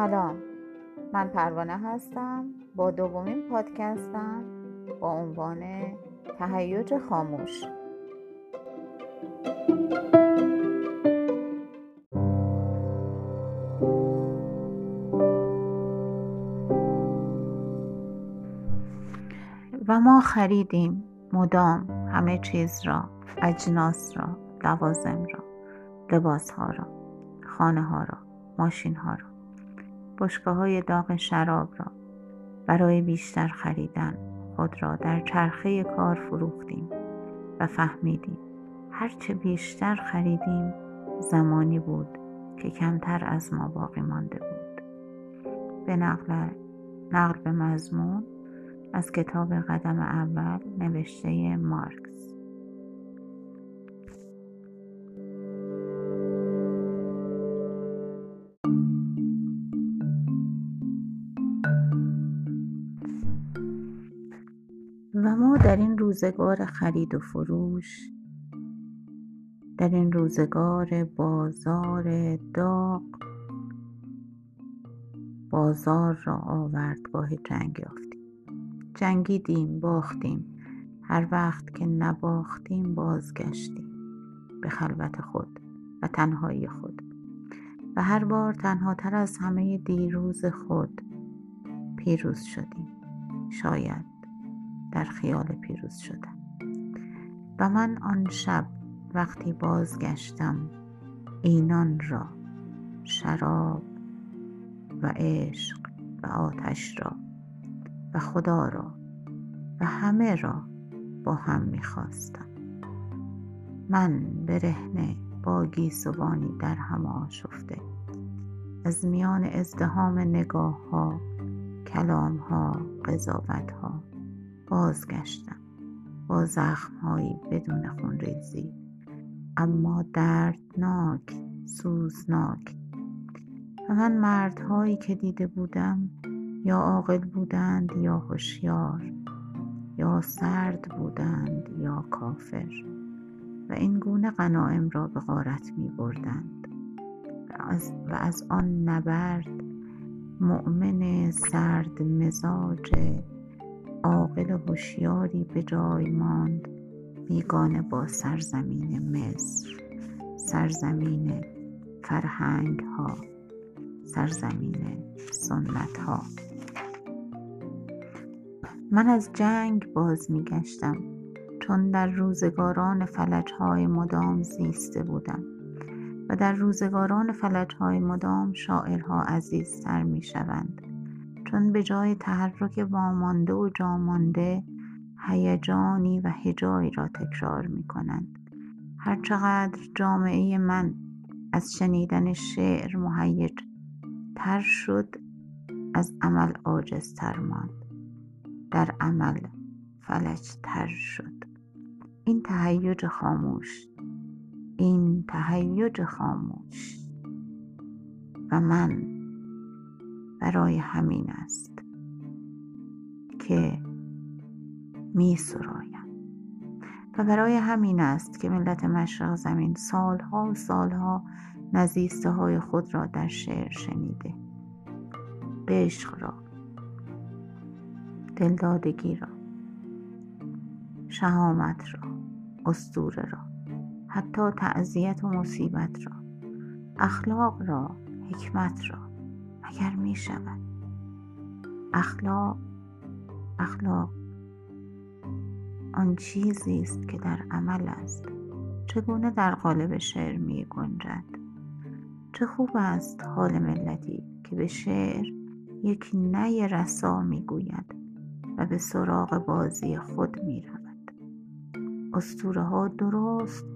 سلام. من پروانه هستم. با دومین پادکستم با عنوان تهیج خاموش. و ما خریدیم مدام همه چیز را اجناس را لوازم را لباس ها را خانه ها را ماشین ها را. بشکه های داغ شراب را برای بیشتر خریدن خود را در چرخه کار فروختیم و فهمیدیم هرچه بیشتر خریدیم زمانی بود که کمتر از ما باقی مانده بود. به نقل نقل به مضمون از کتاب قدم اول نوشته مارکس. و ما در این روزگار خرید و فروش در این روزگار بازار داغ بازار را آوردگاه جنگ یافتیم. جنگیدیم باختیم. هر وقت که نباختیم بازگشتیم. به خلوت خود و تنهایی خود. و هر بار تنهاتر از همه دیروز خود پیروز شدیم. شاید در خیال پیروز شدن و من آن شب وقتی بازگشتم اینان را شراب و عشق و آتش را و خدا را و همه را با هم می‌خواستم. من برهنه با گیسوانی در هم آشفته. از میان ازدهام نگاه ها کلام ها قضاوت ها بازگشتم. با زخمهایی بدون خونریزی. اما دردناک سوزناک. و من مردهایی که دیده بودم یا عاقل بودند یا هوشیار یا سرد بودند یا کافر. و این گونه غنایم را به غارت می بردند و از, و از آن نبرد مؤمن سرد مزاج عاقل هوشیاری به جای ماند. بیگانه با سرزمین مصر سرزمین فرهنگ ها سرزمین سنت ها من از جنگ باز می گشتم چون در روزگاران فلج های مدام زیسته بودم. و در روزگاران فلج های مدام شاعرها عزیزتر می شوند چون به جای تحرک وامانده و جامانده هیجانی و هجایی را تکرار می کنند هرچقدر جامعه من از شنیدن شعر مهیج تر شد از عمل عاجزتر ماند. در عمل فلج تر شد. این تهیج خاموش این تهیج خاموش. و من برای همین است که می سرایم و برای همین است که ملت مشرق زمین سالها و سالها نزیسته های خود را در شعر شنیده. عشق را دلدادگی را شهامت را استوره را حتی تعذیت و مصیبت را اخلاق را حکمت را می شود اخلاق اخلاق آن چیزی است که در عمل است. چگونه در قالب شعر می گنجد چه خوب است حال ملتی که به شعر یک نی رسا می گوید و به سراغ بازی خود می رود ها درست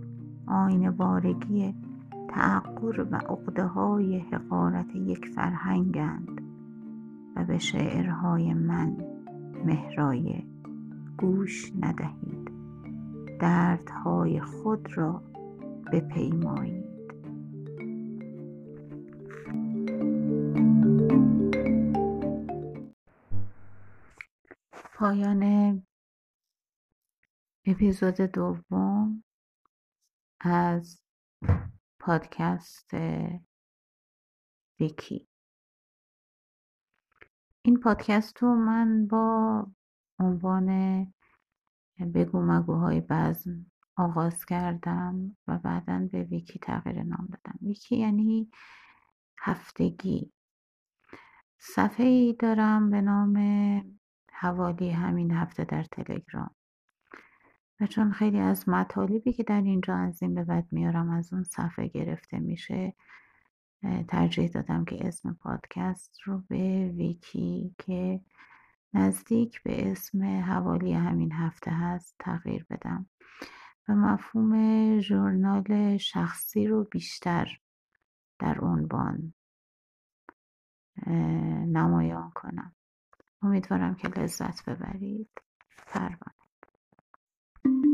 آین بارگی تعقر و عقده های حقارت یک فرهنگند و به شعرهای من مهرایه گوش ندهید. دردهای خود را بپیمایید. پایان اپیزود دوم از پادکست ویکی این پادکست رو من با عنوان بگو مگوهای بزم آغاز کردم و بعدا به ویکی تغییر نام دادم. ویکی یعنی هفتگی. صفحه ای دارم به نام حوالی همین هفته در تلگرام. و چون خیلی از مطالبی که در اینجا از این به بعد میارم از اون صفحه گرفته میشه ترجیح دادم که اسم پادکست رو به ویکی که نزدیک به اسم حوالی همین هفته هست تغییر بدم. و مفهوم ژورنال شخصی رو بیشتر در عنوان نمایان کنم. امیدوارم که لذت ببرید. پروانه thank you